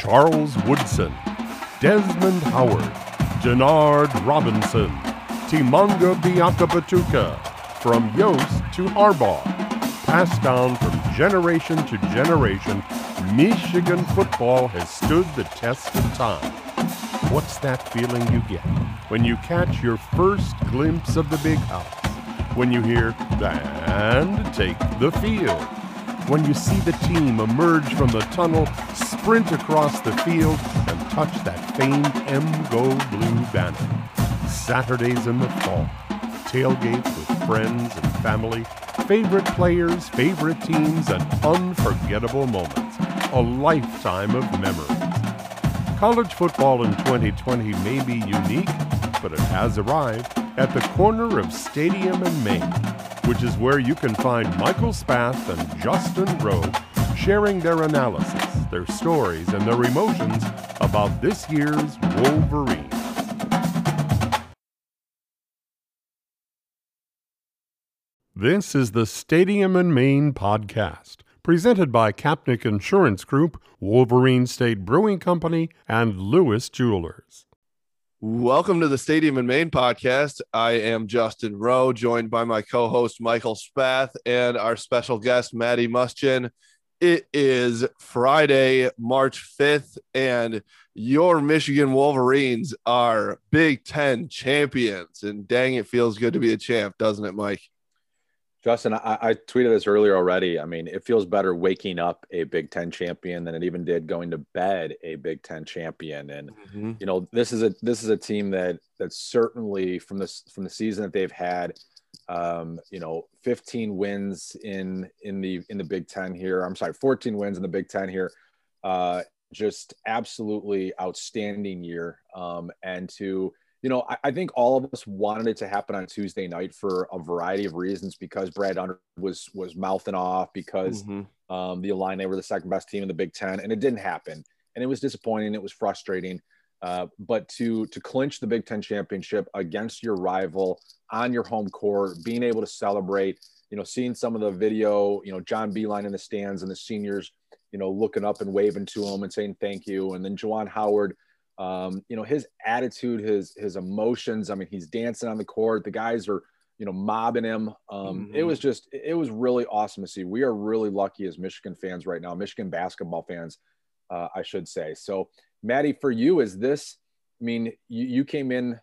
Charles Woodson, Desmond Howard, Denard Robinson, Tshimanga Biakabutuka, from Yost to Harbaugh, passed down from generation to generation, Michigan football has stood the test of time. What's that feeling you get when you catch your first glimpse of the big house? When you hear, and take the field? When you see the team emerge from the tunnel, sprint across the field, and touch that famed M Go Blue banner? Saturdays in the fall, tailgates with friends and family, favorite players, favorite teams, and unforgettable moments. A lifetime of memories. College football in 2020 may be unique, but it has arrived at the corner of Stadium and Main, which is where you can find Michael Spath and Justin Roh sharing their analysis, their stories, and their emotions about this year's Wolverine. This is the Stadium and Main podcast, presented by Kapnick Insurance Group, Wolverine State Brewing Company, and Lewis Jewelers. Welcome to the Stadium and Main podcast. I am Justin Roh, joined by my co-host Michael Spath and our special guest Maddie Mustion. It is Friday, March 5th, and your Michigan Wolverines are Big Ten champions. And dang, it feels good to be a champ, doesn't it, Mike? Justin, I, I, tweeted this earlier already. I mean, it feels better waking up a Big Ten champion than it even did going to bed a Big Ten champion. And mm-hmm. you know, this is a this is a team that that certainly from this from the season that they've had, um, you know, 15 wins in in the in the Big Ten here. I'm sorry, 14 wins in the Big Ten here. Uh, just absolutely outstanding year. Um, and to you know, I, I, think all of us wanted it to happen on Tuesday night for a variety of reasons because Brad Underwood was was mouthing off because mm-hmm. um, the Illini were the second best team in the Big Ten, and it didn't happen, and it was disappointing. It was frustrating. Uh, but to to clinch the Big Ten championship against your rival on your home court, being able to celebrate, you know, seeing some of the video, you know, John Beilein in the stands and the seniors, you know, looking up and waving to him and saying thank you, and then Juwan Howard um, you know, his attitude, his his emotions. I mean, he's dancing on the court. The guys are, you know, mobbing him. Um, mm-hmm. It was just, it was really awesome to see. We are really lucky as Michigan fans right now, Michigan basketball fans, uh, I should say. So, Maddie, for you, is this? I mean, you, you came in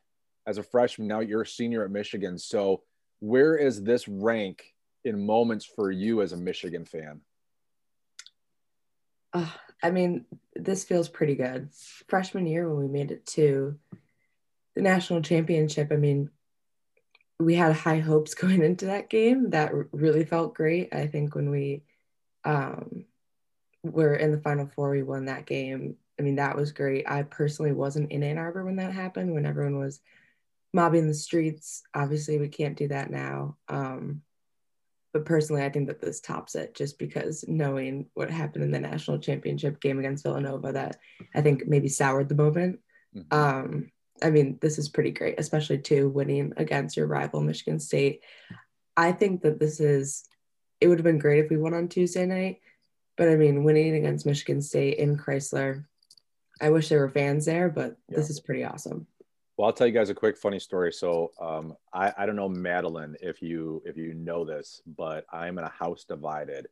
as a freshman. Now you're a senior at Michigan. So, where is this rank in moments for you as a Michigan fan? Uh, I mean, this feels pretty good. Freshman year when we made it to the national championship, I mean, we had high hopes going into that game. That really felt great. I think when we um, were in the final four, we won that game. I mean, that was great. I personally wasn't in Ann Arbor when that happened, when everyone was mobbing the streets. Obviously, we can't do that now. Um, but personally, I think that this tops it just because knowing what happened in the national championship game against Villanova, that I think maybe soured the moment. Mm-hmm. Um, I mean, this is pretty great, especially too winning against your rival Michigan State. I think that this is, it would have been great if we won on Tuesday night, but I mean, winning against Michigan State in Crisler, I wish there were fans there, but yeah. this is pretty awesome. Well, I'll tell you guys a quick funny story. So um, I, I don't know Madeline if you if you know this, but I'm in a house divided.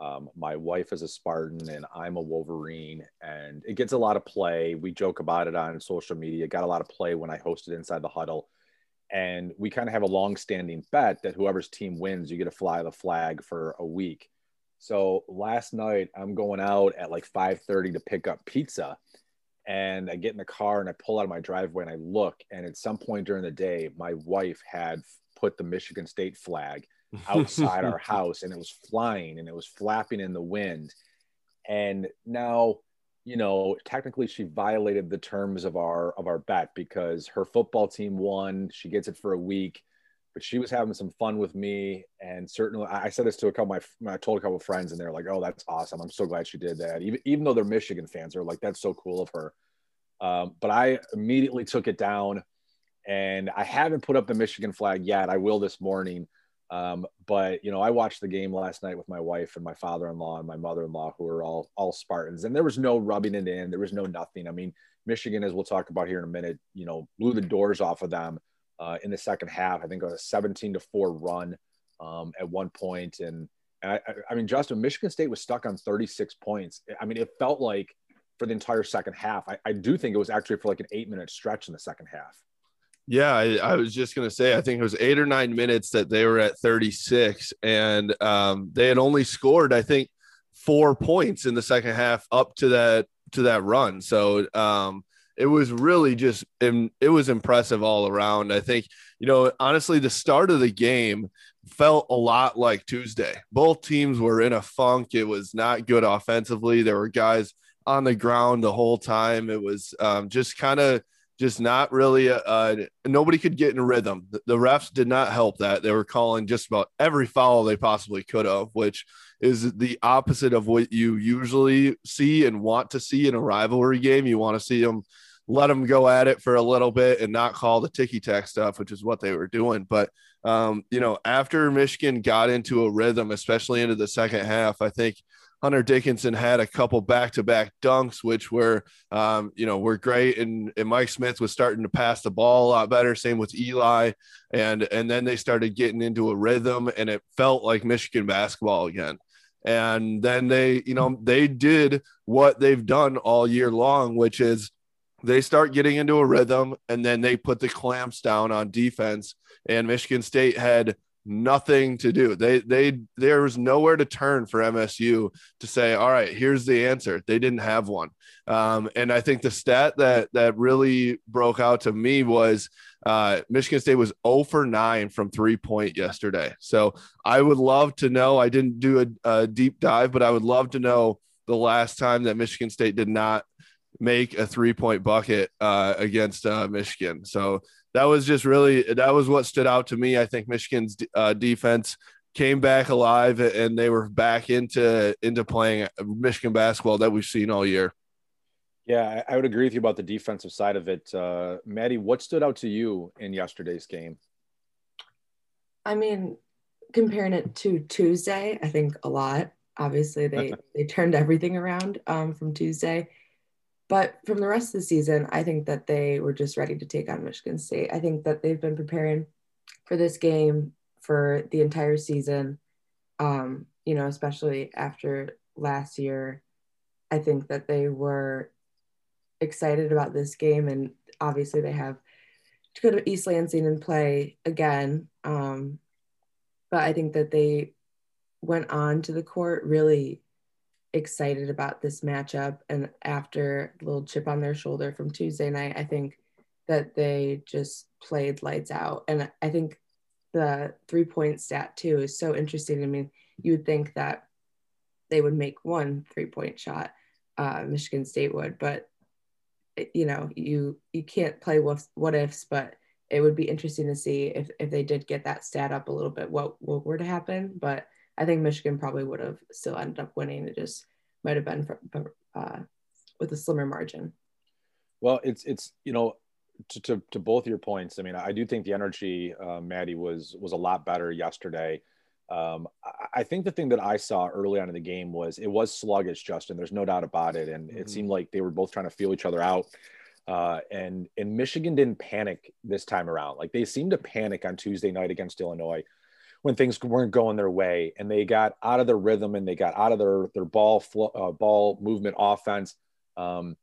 Um, my wife is a Spartan and I'm a Wolverine, and it gets a lot of play. We joke about it on social media. It got a lot of play when I hosted Inside the Huddle, and we kind of have a long-standing bet that whoever's team wins, you get to fly the flag for a week. So last night I'm going out at like 5:30 to pick up pizza and I get in the car and I pull out of my driveway and I look, and at some point during the day, my wife had put the Michigan State flag outside our house and it was flying and it was flapping in the wind. And now, you know, technically she violated the terms of our of our bet because her football team won. She gets it for a week, but she was having some fun with me. And certainly, I said this to a couple of my I told a couple of friends, and they're like, "Oh, that's awesome! I'm so glad she did that." Even even though they're Michigan fans, they're like, "That's so cool of her." Um, but I immediately took it down, and I haven't put up the Michigan flag yet. I will this morning. Um, but you know, I watched the game last night with my wife and my father-in-law and my mother-in-law, who are all all Spartans, and there was no rubbing it in. There was no nothing. I mean, Michigan, as we'll talk about here in a minute, you know, blew the doors off of them uh, in the second half. I think it was a 17 to four run um, at one point, and, and I, I mean, Justin, Michigan State was stuck on 36 points. I mean, it felt like for the entire second half. I, I do think it was actually for like an eight minute stretch in the second half. Yeah, I, I, was just gonna say, I think it was eight or nine minutes that they were at 36, and um, they had only scored, I think, four points in the second half up to that to that run. So um, it was really just it was impressive all around. I think you know honestly, the start of the game felt a lot like Tuesday. Both teams were in a funk. It was not good offensively. There were guys on the ground the whole time. It was um, just kind of just not really uh, nobody could get in rhythm. The, the, refs did not help that. They were calling just about every foul they possibly could have, which is the opposite of what you usually see and want to see in a rivalry game. You want to see them let them go at it for a little bit and not call the ticky tack stuff, which is what they were doing. But um, you know, after Michigan got into a rhythm, especially into the second half, I think Hunter Dickinson had a couple back-to-back dunks, which were, um, you know, were great, and, and Mike Smith was starting to pass the ball a lot better. Same with Eli, and and then they started getting into a rhythm, and it felt like Michigan basketball again. And then they, you know, they did what they've done all year long, which is they start getting into a rhythm, and then they put the clamps down on defense. And Michigan State had nothing to do. They they there was nowhere to turn for MSU to say, all right, here's the answer. They didn't have one. Um, and I think the stat that that really broke out to me was uh, Michigan State was 0 for 9 from three point yesterday. So I would love to know. I didn't do a, a deep dive, but I would love to know the last time that Michigan State did not make a three point bucket uh, against uh, Michigan. So that was just really that was what stood out to me. I think Michigan's uh, defense came back alive and they were back into into playing Michigan basketball that we've seen all year. Yeah, I would agree with you about the defensive side of it. Uh, Maddie, what stood out to you in yesterday's game? I mean, comparing it to Tuesday, I think a lot. Obviously, they they turned everything around um, from Tuesday. But from the rest of the season, I think that they were just ready to take on Michigan State. I think that they've been preparing for this game for the entire season. Um, you know, especially after last year, I think that they were excited about this game, and obviously they have to go to East Lansing and play again. Um, but I think that they went on to the court really excited about this matchup. And after a little chip on their shoulder from Tuesday night, I think that they just played lights out. And I think the three point stat too is so interesting. I mean, you would think that they would make one three point shot, uh, Michigan State would, but you know, you you can't play what, what ifs, but it would be interesting to see if, if they did get that stat up a little bit, what, what were to happen. But I think Michigan probably would have still ended up winning. It just might have been for, uh, with a slimmer margin. Well, it's it's you know to, to, to both your points. I mean, I do think the energy, uh, Maddie, was was a lot better yesterday. Um, I, I think the thing that I saw early on in the game was it was sluggish, Justin. There's no doubt about it, and mm-hmm. it seemed like they were both trying to feel each other out. Uh, and and Michigan didn't panic this time around. Like they seemed to panic on Tuesday night against Illinois when things weren't going their way and they got out of their rhythm and they got out of their their ball flow, uh, ball movement offense. Um,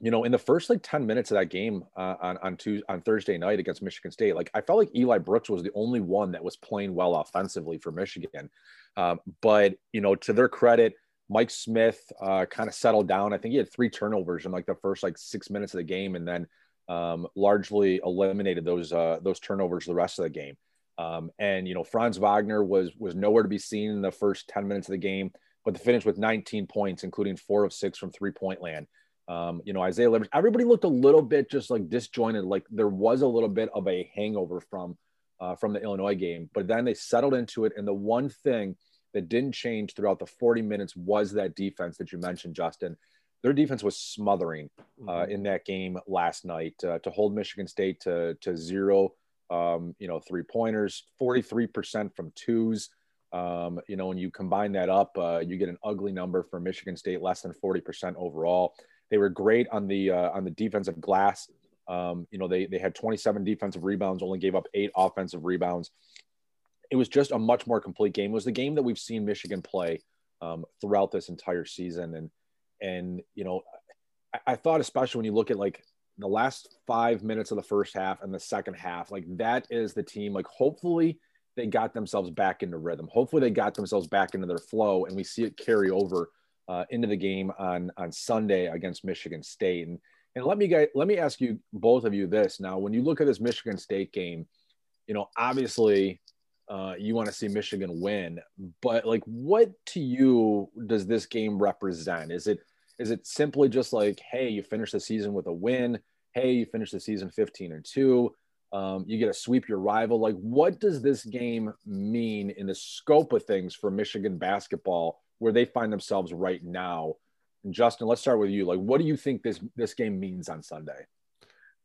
you know, in the first like 10 minutes of that game uh, on on Tuesday, on Thursday night against Michigan State, like I felt like Eli Brooks was the only one that was playing well offensively for Michigan. Um, but you know, to their credit, Mike Smith uh, kind of settled down. I think he had three turnovers in like the first like six minutes of the game, and then um, largely eliminated those uh, those turnovers the rest of the game. Um, and you know, Franz Wagner was was nowhere to be seen in the first 10 minutes of the game, but the finish with 19 points, including four of six from three point land. Um, you know, Isaiah Livers, everybody looked a little bit just like disjointed, like there was a little bit of a hangover from uh, from the Illinois game, but then they settled into it. And the one thing that didn't change throughout the 40 minutes was that defense that you mentioned, Justin. Their defense was smothering uh, mm-hmm. in that game last night uh, to hold Michigan State to, to zero um, you know, three pointers, 43% from twos. Um, you know, when you combine that up, uh, you get an ugly number for Michigan State, less than 40% overall. They were great on the uh, on the defensive glass. Um, you know, they they had 27 defensive rebounds, only gave up eight offensive rebounds. It was just a much more complete game. It was the game that we've seen Michigan play um, throughout this entire season, and and you know, I, I thought especially when you look at like the last five minutes of the first half and the second half, like that is the team. Like hopefully they got themselves back into rhythm. Hopefully they got themselves back into their flow, and we see it carry over uh, into the game on on Sunday against Michigan State. And and let me get let me ask you both of you this now. When you look at this Michigan State game, you know obviously uh, you want to see Michigan win, but like, what to you does this game represent? Is it is it simply just like, hey, you finish the season with a win? Hey, you finish the season 15 and two. Um, you get to sweep your rival. Like, what does this game mean in the scope of things for Michigan basketball where they find themselves right now. And Justin, let's start with you. Like, what do you think this this game means on Sunday?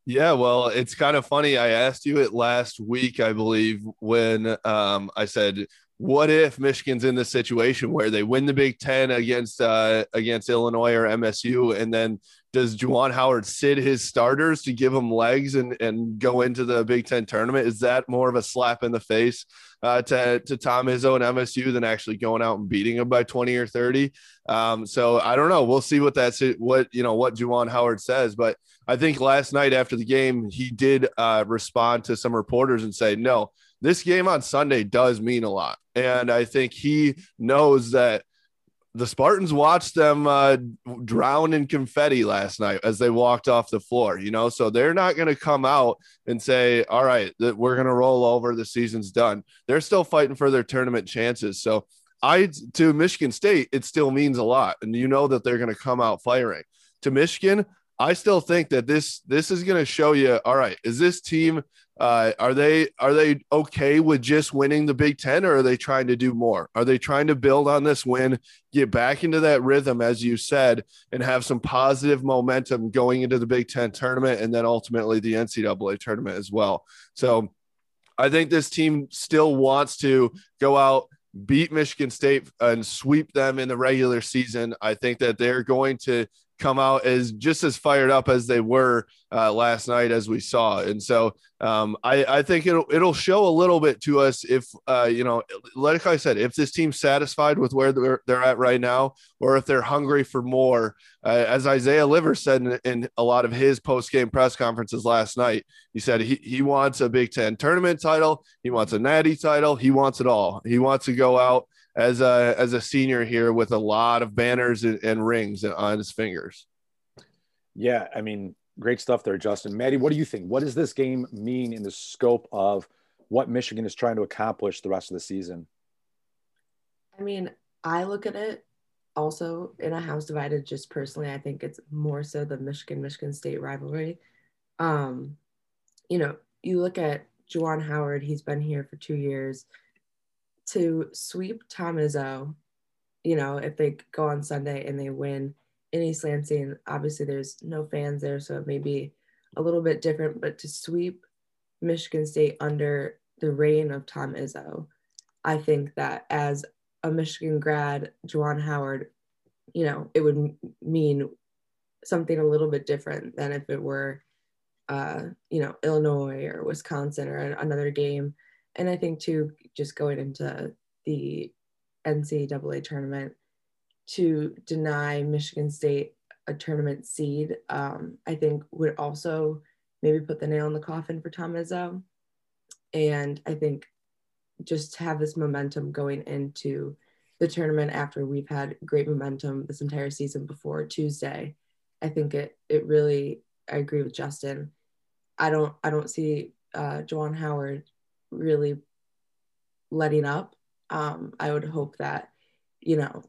Yeah, well, it's kind of funny. I asked you it last week, I believe, when um, I said, "What if Michigan's in this situation where they win the Big Ten against uh, against Illinois or MSU, and then does Juwan Howard sit his starters to give them legs and, and go into the Big Ten tournament? Is that more of a slap in the face uh, to, to Tom Izzo and MSU than actually going out and beating them by 20 or 30? Um, so I don't know. We'll see what that's what, you know, what Juwan Howard says. But I think last night after the game, he did uh, respond to some reporters and say, no, this game on Sunday does mean a lot. And I think he knows that the Spartans watched them uh, drown in confetti last night as they walked off the floor, you know, so they're not going to come out and say, all right, we're going to roll over. The season's done. They're still fighting for their tournament chances. So I, to Michigan State, it still means a lot. And you know that they're going to come out firing. To Michigan, I still think that this this is going to show you. All right, is this team uh, are they are they okay with just winning the Big Ten, or are they trying to do more? Are they trying to build on this win, get back into that rhythm, as you said, and have some positive momentum going into the Big Ten tournament, and then ultimately the NCAA tournament as well? So, I think this team still wants to go out, beat Michigan State, and sweep them in the regular season. I think that they're going to come out as just as fired up as they were uh, last night, as we saw. And so um, I, I, think it'll it'll show a little bit to us if uh, you know, like I said, if this team's satisfied with where they're, they're at right now, or if they're hungry for more. Uh, as Isaiah Livers said in, in a lot of his post game press conferences last night, he said he, he wants a Big Ten tournament title, he wants a Natty title, he wants it all. He wants to go out as a as a senior here with a lot of banners and, and rings on his fingers. Yeah, I mean, great stuff there, Justin. Maddie, what do you think? What does this game mean in the scope of what Michigan is trying to accomplish the rest of the season? I mean, I look at it also in a house divided. Just personally, I think it's more so the Michigan Michigan State rivalry. Um, you know, you look at Juwan Howard; he's been here for two years to sweep Tom Izzo, you know, if they go on Sunday and they win in East Lansing, obviously there's no fans there, so it may be a little bit different, but to sweep Michigan State under the reign of Tom Izzo, I think that as a Michigan grad, Juwan Howard, you know, it would mean something a little bit different than if it were, uh, you know, Illinois or Wisconsin or another game and I think too, just going into the NCAA tournament to deny Michigan State a tournament seed, um, I think would also maybe put the nail in the coffin for Tom Izzo. And I think just have this momentum going into the tournament after we've had great momentum this entire season before Tuesday. I think it it really I agree with Justin. I don't I don't see uh Howard really letting up. Um, I would hope that, you know,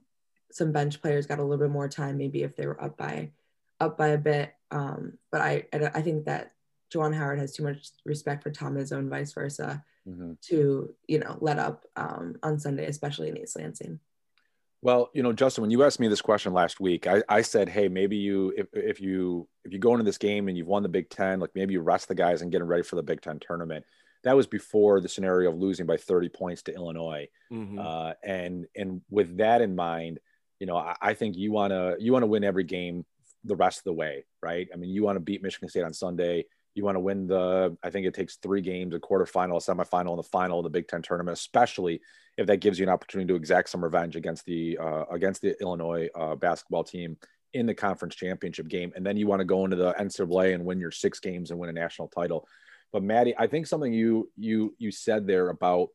some bench players got a little bit more time, maybe if they were up by up by a bit. Um, but I, I think that Juwan Howard has too much respect for Tom Izzo and vice versa mm-hmm. to, you know, let up um, on Sunday, especially in East Lansing. Well, you know, Justin, when you asked me this question last week, I, I said, hey, maybe you if, if you if you go into this game and you've won the Big Ten, like maybe you rest the guys and get them ready for the Big Ten tournament that was before the scenario of losing by 30 points to Illinois. Mm-hmm. Uh, and and with that in mind, you know, I, I think you want to you want to win every game the rest of the way, right? I mean, you want to beat Michigan State on Sunday. You want to win the. I think it takes three games: a quarterfinal, a semifinal, and the final of the Big Ten tournament. Especially if that gives you an opportunity to exact some revenge against the uh, against the Illinois uh, basketball team in the conference championship game, and then you want to go into the NCAA and win your six games and win a national title. But Maddie, I think something you you you said there about,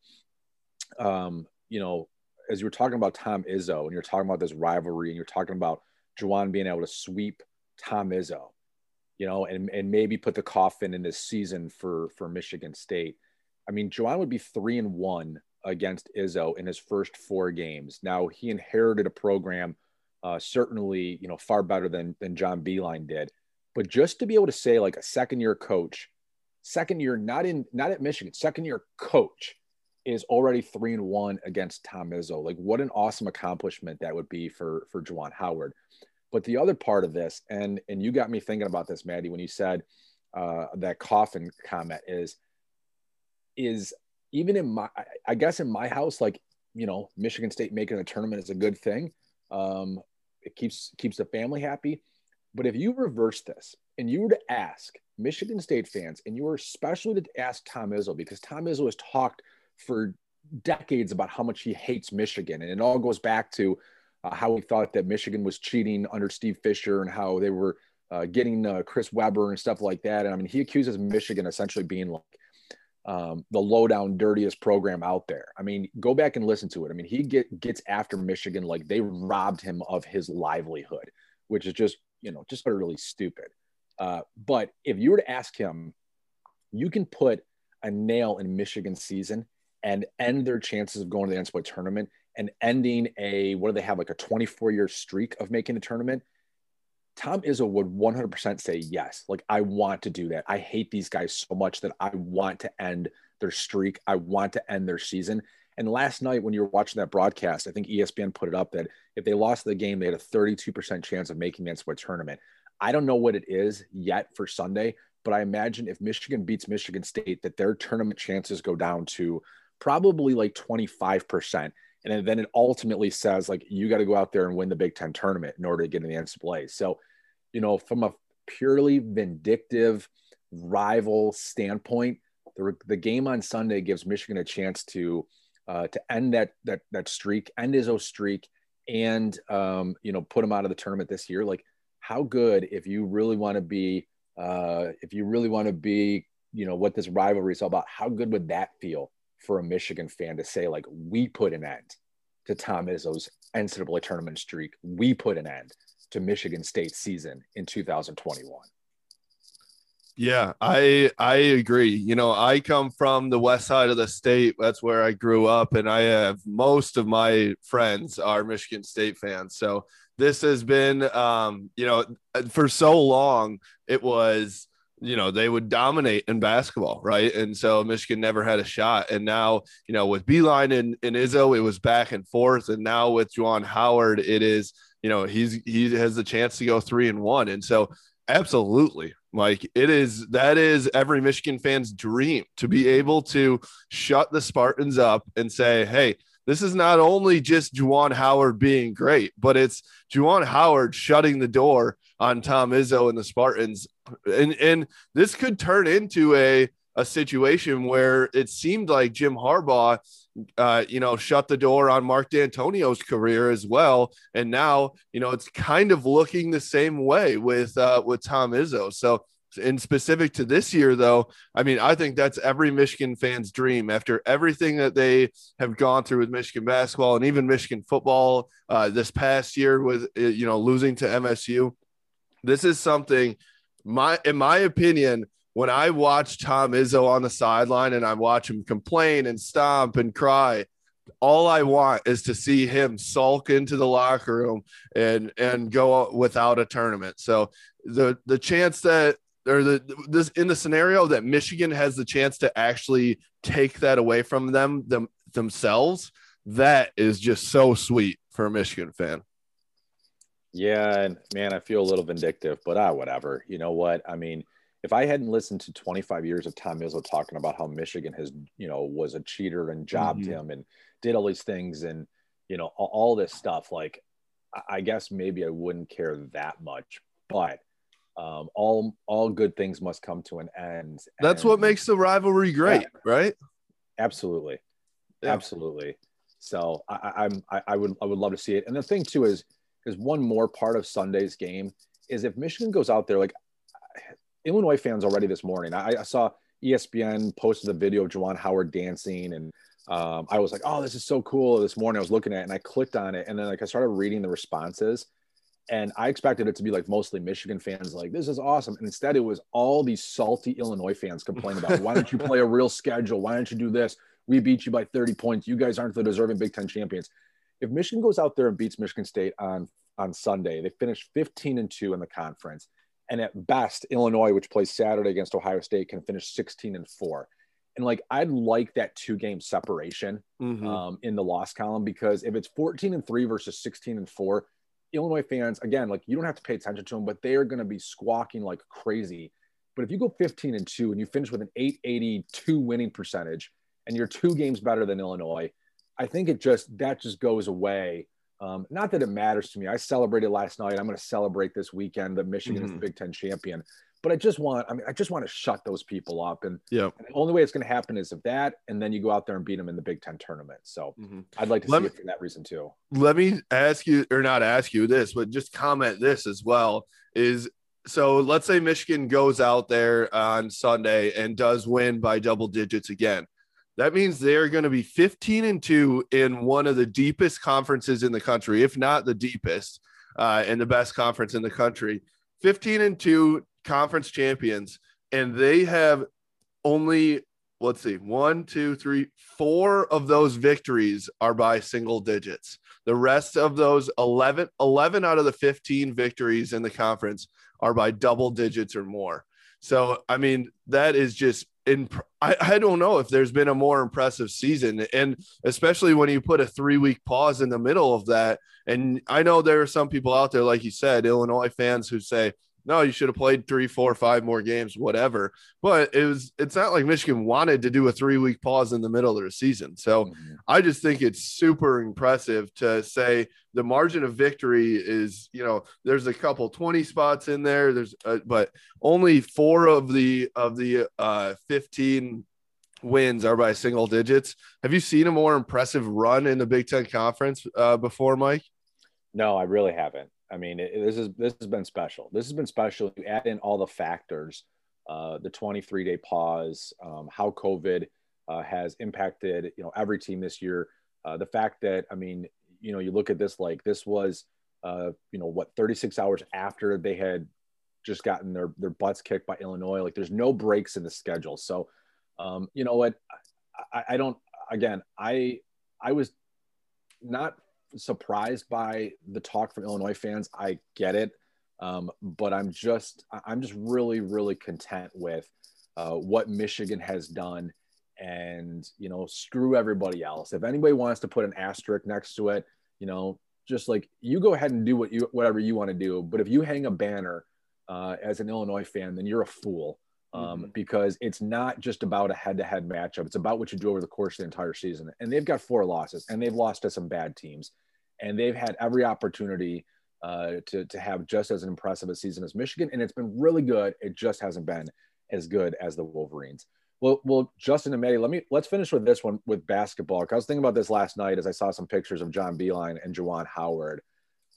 um, you know, as you were talking about Tom Izzo and you're talking about this rivalry and you're talking about Juwan being able to sweep Tom Izzo, you know, and, and maybe put the coffin in this season for for Michigan State. I mean, Juwan would be three and one against Izzo in his first four games. Now he inherited a program uh, certainly, you know, far better than than John Beilein did. But just to be able to say like a second year coach, second year not in not at Michigan, second year coach is already three and one against Tom Izzo. Like what an awesome accomplishment that would be for for Juwan Howard. But the other part of this, and and you got me thinking about this, Maddie, when you said uh, that coffin comment is is even in my I guess in my house, like you know, Michigan State making a tournament is a good thing. Um, it keeps keeps the family happy. But if you reverse this and you were to ask Michigan State fans, and you were especially to ask Tom Izzo, because Tom Izzo has talked for decades about how much he hates Michigan, and it all goes back to uh, how he thought that Michigan was cheating under Steve Fisher and how they were uh, getting uh, Chris Webber and stuff like that. And I mean, he accuses Michigan essentially being like um, the lowdown, dirtiest program out there. I mean, go back and listen to it. I mean, he get, gets after Michigan like they robbed him of his livelihood, which is just you know just utterly stupid. Uh, but if you were to ask him, you can put a nail in Michigan season and end their chances of going to the NCAA tournament and ending a what do they have like a 24 year streak of making a tournament. Tom Izzo would 100% say yes. Like I want to do that. I hate these guys so much that I want to end their streak. I want to end their season. And last night, when you were watching that broadcast, I think ESPN put it up that if they lost the game, they had a 32% chance of making the NCAA tournament. I don't know what it is yet for Sunday, but I imagine if Michigan beats Michigan State, that their tournament chances go down to probably like 25%. And then it ultimately says, like, you got to go out there and win the Big Ten tournament in order to get in the NCAA. So, you know, from a purely vindictive rival standpoint, the, the game on Sunday gives Michigan a chance to uh, to end that that that streak, end Izzo streak, and um, you know put him out of the tournament this year. Like how good if you really want to be uh, if you really want to be you know what this rivalry is all about how good would that feel for a michigan fan to say like we put an end to tom izzo's ncaa tournament streak we put an end to michigan state season in 2021 yeah, I I agree. You know, I come from the west side of the state. That's where I grew up, and I have most of my friends are Michigan State fans. So this has been, um, you know, for so long it was, you know, they would dominate in basketball, right? And so Michigan never had a shot. And now, you know, with Beilein and, and Izzo, it was back and forth. And now with Juwan Howard, it is, you know, he's he has the chance to go three and one. And so absolutely like it is that is every Michigan fan's dream to be able to shut the Spartans up and say, hey, this is not only just Juwan Howard being great, but it's Juwan Howard shutting the door on Tom Izzo and the Spartans. And and this could turn into a a situation where it seemed like Jim Harbaugh, uh, you know, shut the door on Mark Dantonio's career as well, and now you know it's kind of looking the same way with uh, with Tom Izzo. So in specific to this year, though, I mean, I think that's every Michigan fan's dream after everything that they have gone through with Michigan basketball and even Michigan football uh, this past year with, uh, you know, losing to MSU. This is something, my in my opinion, when I watch Tom Izzo on the sideline and I watch him complain and stomp and cry, all I want is to see him sulk into the locker room and and go without a tournament. So the the chance that or the this in the scenario that Michigan has the chance to actually take that away from them, them themselves, that is just so sweet for a Michigan fan. Yeah, and man, I feel a little vindictive, but ah, whatever. You know what? I mean, if I hadn't listened to 25 years of Tom Izzo talking about how Michigan has, you know, was a cheater and jobbed mm-hmm. him and did all these things and, you know, all, all this stuff, like, I guess maybe I wouldn't care that much, but um, all all good things must come to an end. That's and, what makes the rivalry great, yeah, right? Absolutely, yeah. absolutely. So I, I'm I, I would I would love to see it. And the thing too is is one more part of Sunday's game is if Michigan goes out there like Illinois fans already this morning. I, I saw ESPN posted a video of Juwan Howard dancing, and um, I was like, "Oh, this is so cool!" This morning, I was looking at it, and I clicked on it, and then like I started reading the responses, and I expected it to be like mostly Michigan fans, like "This is awesome," and instead, it was all these salty Illinois fans complaining about, "Why don't you play a real schedule? Why don't you do this? We beat you by 30 points. You guys aren't the deserving Big Ten champions." If Michigan goes out there and beats Michigan State on on Sunday, they finish 15 and two in the conference and at best illinois which plays saturday against ohio state can finish 16 and 4 and like i'd like that two game separation mm-hmm. um, in the loss column because if it's 14 and 3 versus 16 and 4 illinois fans again like you don't have to pay attention to them but they are going to be squawking like crazy but if you go 15 and 2 and you finish with an 882 winning percentage and you're two games better than illinois i think it just that just goes away um, not that it matters to me. I celebrated last night. I'm going to celebrate this weekend that Michigan mm-hmm. is the mm-hmm. Big Ten champion. But I just want, I mean, I just want to shut those people up. And, yeah, the only way it's going to happen is if that, and then you go out there and beat them in the Big Ten tournament. So mm-hmm. I'd like to let see me, it for that reason too. Let me ask you, or not ask you this, but just comment this as well. Is so let's say Michigan goes out there on Sunday and does win by double digits again. That means they're going to be 15 and 2 in one of the deepest conferences in the country, if not the deepest, uh, and the best conference in the country. 15 and 2 conference champions. And they have only, let's see, one, two, three, four of those victories are by single digits. The rest of those 11, 11 out of the 15 victories in the conference are by double digits or more. So, I mean, that is just in I, I don't know if there's been a more impressive season and especially when you put a three week pause in the middle of that and i know there are some people out there like you said illinois fans who say no, you should have played three, four, five more games, whatever. But it was it's not like Michigan wanted to do a three week pause in the middle of the season. So mm-hmm. I just think it's super impressive to say the margin of victory is, you know, there's a couple 20 spots in there. There's uh, but only four of the of the uh 15 wins are by single digits. Have you seen a more impressive run in the Big Ten Conference uh, before, Mike? No, I really haven't. I mean, it, this is this has been special. This has been special. You add in all the factors, uh, the 23 day pause, um, how COVID uh, has impacted you know every team this year. Uh, the fact that I mean, you know, you look at this like this was uh, you know what 36 hours after they had just gotten their their butts kicked by Illinois. Like there's no breaks in the schedule. So um, you know what, I, I don't. Again, I I was not surprised by the talk from Illinois fans. I get it, um, but I'm just I'm just really really content with uh, what Michigan has done, and you know screw everybody else. If anybody wants to put an asterisk next to it, you know, just like you go ahead and do what you whatever you want to do. But if you hang a banner uh, as an Illinois fan, then you're a fool. Um, mm-hmm. because it's not just about a head-to-head matchup. It's about what you do over the course of the entire season. And they've got four losses, and they've lost to some bad teams and they've had every opportunity uh, to, to have just as impressive a season as Michigan, and it's been really good. It just hasn't been as good as the Wolverines. Well, well, Justin and Maddie, let me let's finish with this one with basketball. I was thinking about this last night as I saw some pictures of John Beilein and Juwan Howard.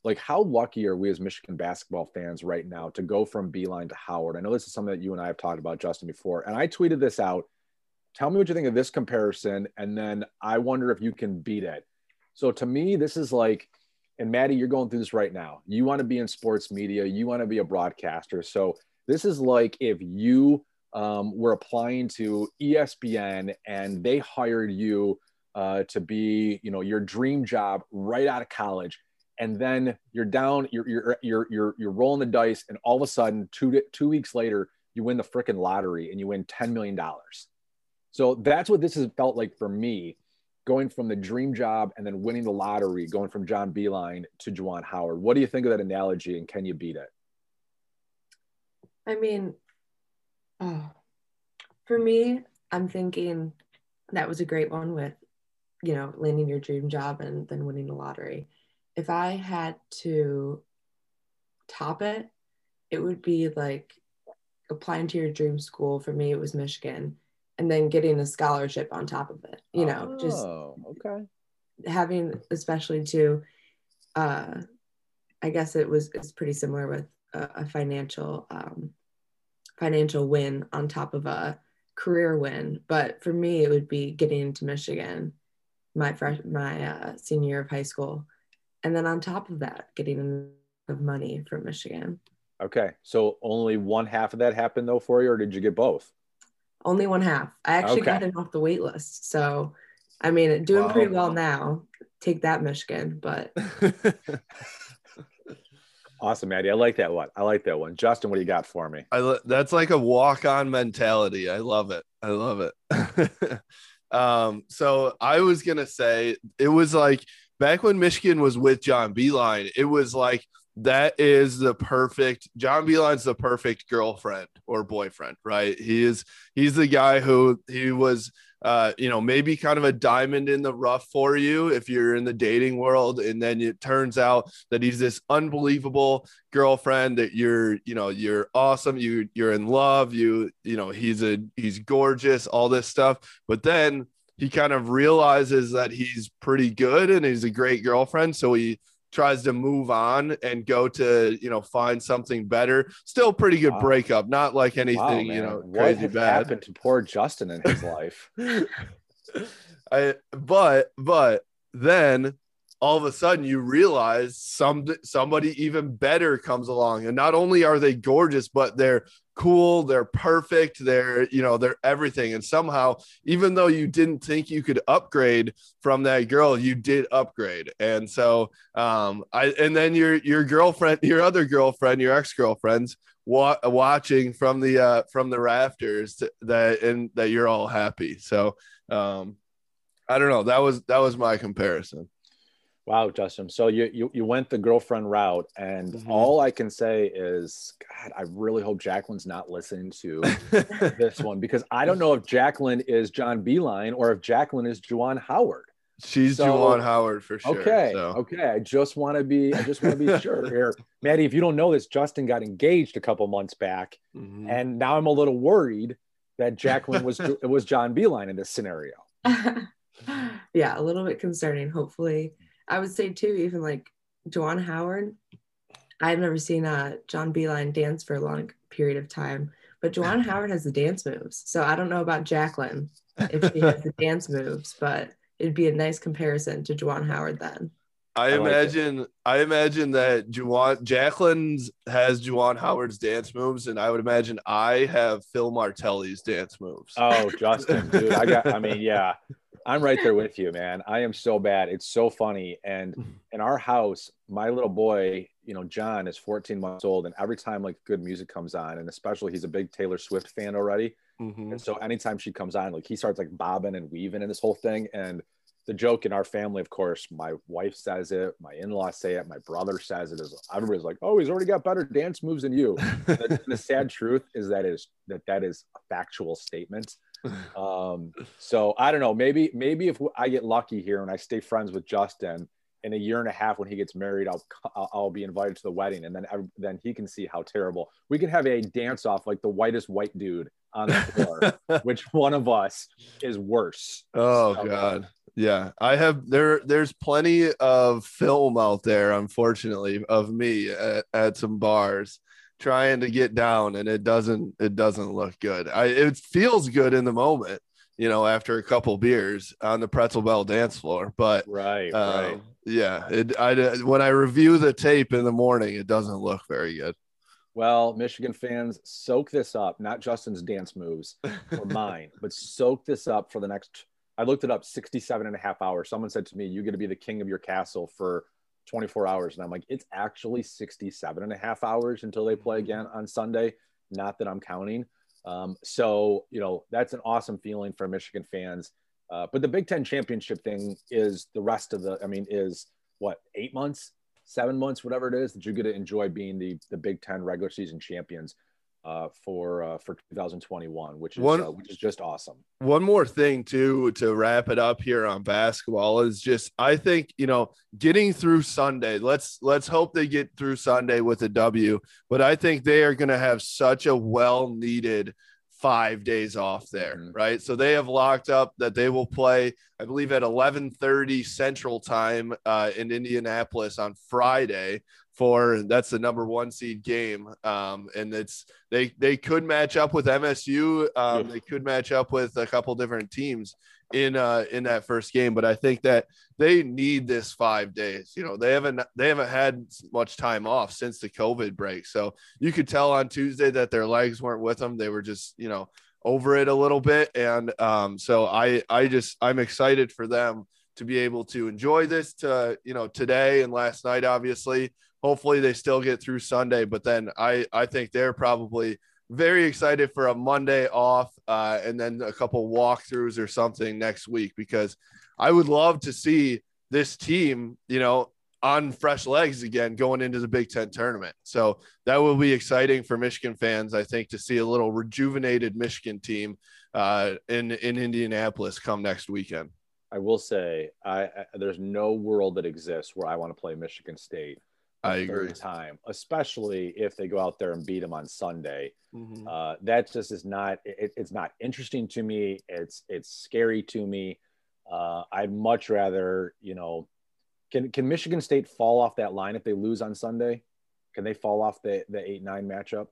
Like, how lucky are we as Michigan basketball fans right now to go from Beilein to Howard? I know this is something that you and I have talked about, Justin, before, and I tweeted this out. Tell me what you think of this comparison, and then I wonder if you can beat it. So to me, this is like, and Maddie, you're going through this right now. You want to be in sports media, you want to be a broadcaster. So this is like if you um, were applying to ESPN and they hired you uh, to be, you know, your dream job right out of college, and then you're down, you're you're you're you're, you're rolling the dice, and all of a sudden, two two weeks later, you win the freaking lottery and you win ten million dollars. So that's what this has felt like for me going from the dream job and then winning the lottery, going from John Beilein to Juwan Howard. What do you think of that analogy and can you beat it? I mean, Oh, for me, I'm thinking that was a great one with, you know, landing your dream job and then winning the lottery. If I had to top it, it would be like applying to your dream school. For me, it was Michigan, and then getting a scholarship on top of it. You know, oh, just okay. having, especially to, uh, I guess it was it's pretty similar with a, a financial um, financial win on top of a career win. But for me, it would be getting into Michigan, my fresh my uh, senior year of high school, and then on top of that, getting of money from Michigan. Okay, so only one half of that happened though for you, or did you get both? Only one half. I actually Okay. got him off the wait list, so I mean, doing Wow. pretty well now. Take that, Michigan. But Awesome, Maddie. I like that one. I like that one. Justin, what do you got for me? I lo- that's like a walk-on mentality. I love it. I love it. um, so I was gonna say it was like back when Michigan was with John Beilein, it was like that is the perfect John Beilein's the perfect girlfriend or boyfriend, right? He is he's the guy who he was uh, you know, maybe kind of a diamond in the rough for you if you're in the dating world. And then it turns out that he's this unbelievable girlfriend that you're, you know, you're awesome. You, you're in love. You, you know, he's a, he's gorgeous, all this stuff. But then he kind of realizes that he's pretty good and he's a great girlfriend. So he, tries to move on and go to you know find something better still pretty good Wow. breakup not like anything Wow, you know what crazy bad happened to poor Justin in his life? I but but then all of a sudden you realize some somebody even better comes along and not only are they gorgeous but they're cool they're perfect they're you know they're everything and somehow even though you didn't think you could upgrade from that girl you did upgrade and so um i and then your your girlfriend your other girlfriend your ex-girlfriends wa- watching from the uh from the rafters that and that you're all happy so um I don't know. That was that was my comparison. Wow, Justin. So you you, you went the girlfriend route, and Mhm. all I can say is, God, I really hope Jacqueline's not listening to this one because I don't know if Jacqueline is John Beilein or if Jacqueline is Juwan Howard. She's So- Juwan Howard for sure. okay, so. okay. I just want to be, I just want to be sure here, Maddie. If you don't know this, Justin got engaged a couple months back, Mhm. and now I'm a little worried that Jacqueline was it was John Beilein in this scenario. yeah, a little bit concerning. Hopefully, I would say too, even like Juwan Howard. I've never seen uh, John Beilein dance for a long period of time, but Juwan Howard has the dance moves. So I don't know about Jacqueline if she has the dance moves, but it'd be a nice comparison to Juwan Howard then. I I like imagine I imagine that Juwan Jacqueline's has Juwan Howard's dance moves, and I would imagine I have Phil Martelli's dance moves. Oh, Justin, dude, I got. I mean, yeah, I'm right there with you, man. I am so bad. It's so funny. And in our house, my little boy, you know, John is 14 months old, and every time like good music comes on, and especially he's a big Taylor Swift fan already, Mhm. and so anytime she comes on, like he starts like bobbing and weaving in this whole thing. And the joke in our family, of course, my wife says it, my in-laws say it, my brother says it. Is everybody's like, "Oh, he's already got better dance moves than you." the, the sad truth is that is that that is a factual statement. Um, so I don't know. Maybe maybe if I get lucky here and I stay friends with Justin in a year and a half when he gets married, I'll I'll- be invited to the wedding, and then ev- then he can see how terrible we can have a dance off like the whitest white dude on the floor. which one of us is worse? Oh So- God. Yeah. I have there there's plenty of film out there, unfortunately, of me at, at some bars trying to get down and it doesn't it doesn't look good. I it feels good in the moment, you know, after a couple beers on the pretzel bell dance floor. But Right, um, right. yeah, it I when I review the tape in the morning, it doesn't look very good. Well, Michigan fans, soak this up, not Justin's dance moves or mine, but soak this up for the next. I looked it up 67 and a half hours. Someone said to me, you're going to be the king of your castle for 24 hours. And I'm like, It's actually 67 and a half hours until they play again on Sunday. Not that I'm counting. Um, so, you know, that's an awesome feeling for Michigan fans. Uh, but the Big Ten championship thing is the rest of the, I mean, is what, eight months, seven months, whatever it is, that you get to enjoy being the, the Big Ten regular season champions. Uh, for uh, for 2021, which is One- uh, which is just awesome. one more thing too to wrap it up here on basketball is just I think you know getting through Sunday. Let's let's hope they get through Sunday with a W. But I think they are going to have such a well needed five days off there, Mhm. right? So they have locked up that they will play, I believe, at eleven thirty Central Time uh, in Indianapolis on Friday. For that's the number one seed game, um, and it's they they could match up with MSU. Um, Yeah. They could match up with a couple different teams in uh in that first game, but I think that they need this five days. You know, they haven't they haven't had much time off since the COVID break, so you could tell on Tuesday that their legs weren't with them. They were just you know over it a little bit, and um, so I I just I'm excited for them to be able to enjoy this to you know today and last night obviously hopefully they still get through sunday but then i i think they're probably very excited for a monday off uh, and then a couple walkthroughs or something next week because i would love to see this team you know on fresh legs again going into the big ten tournament so that will be exciting for michigan fans i think to see a little rejuvenated michigan team uh, in in indianapolis come next weekend I will say, I, I there's no world that exists where I want to play Michigan State. I agree. time, especially if they go out there and beat them on Sunday. Mhm. Uh, that just is not. It, it's not interesting to me. It's it's scary to me. Uh, I'd much rather, you know, can can Michigan State fall off that line if they lose on Sunday? Can they fall off the the eight nine matchup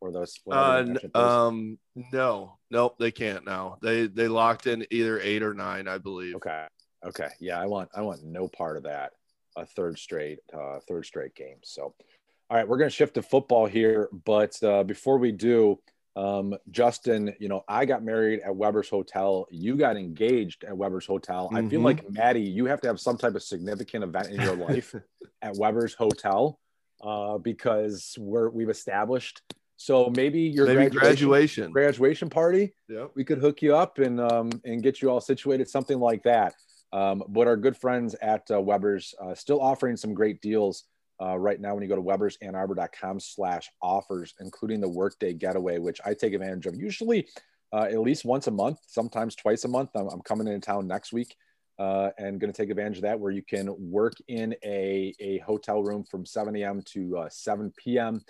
or those? Uh, um, no, nope, they can't now. They they locked in either eight or nine, I believe. Okay. Okay. Yeah, I want I want no part of that. A third straight uh third straight game. So all right, we're gonna shift to football here, but uh before we do, um Justin, you know, I got married at Weber's Hotel. You got engaged at Weber's Hotel. I feel like Maddie, you have to have some type of significant event in your life at Weber's Hotel uh because we're we've established so maybe your Maybe graduation, graduation. graduation party Yeah, we could hook you up and um, and get you all situated, something like that. Um, but our good friends at uh, Weber's uh, still offering some great deals uh, right now when you go to webersannarbor.com slash offers, including the workday getaway, which I take advantage of usually uh, at least once a month, sometimes twice a month. I'm, I'm coming into town next week uh, and going to take advantage of that where you can work in a, a hotel room from 7 a.m. to uh, 7 p.m.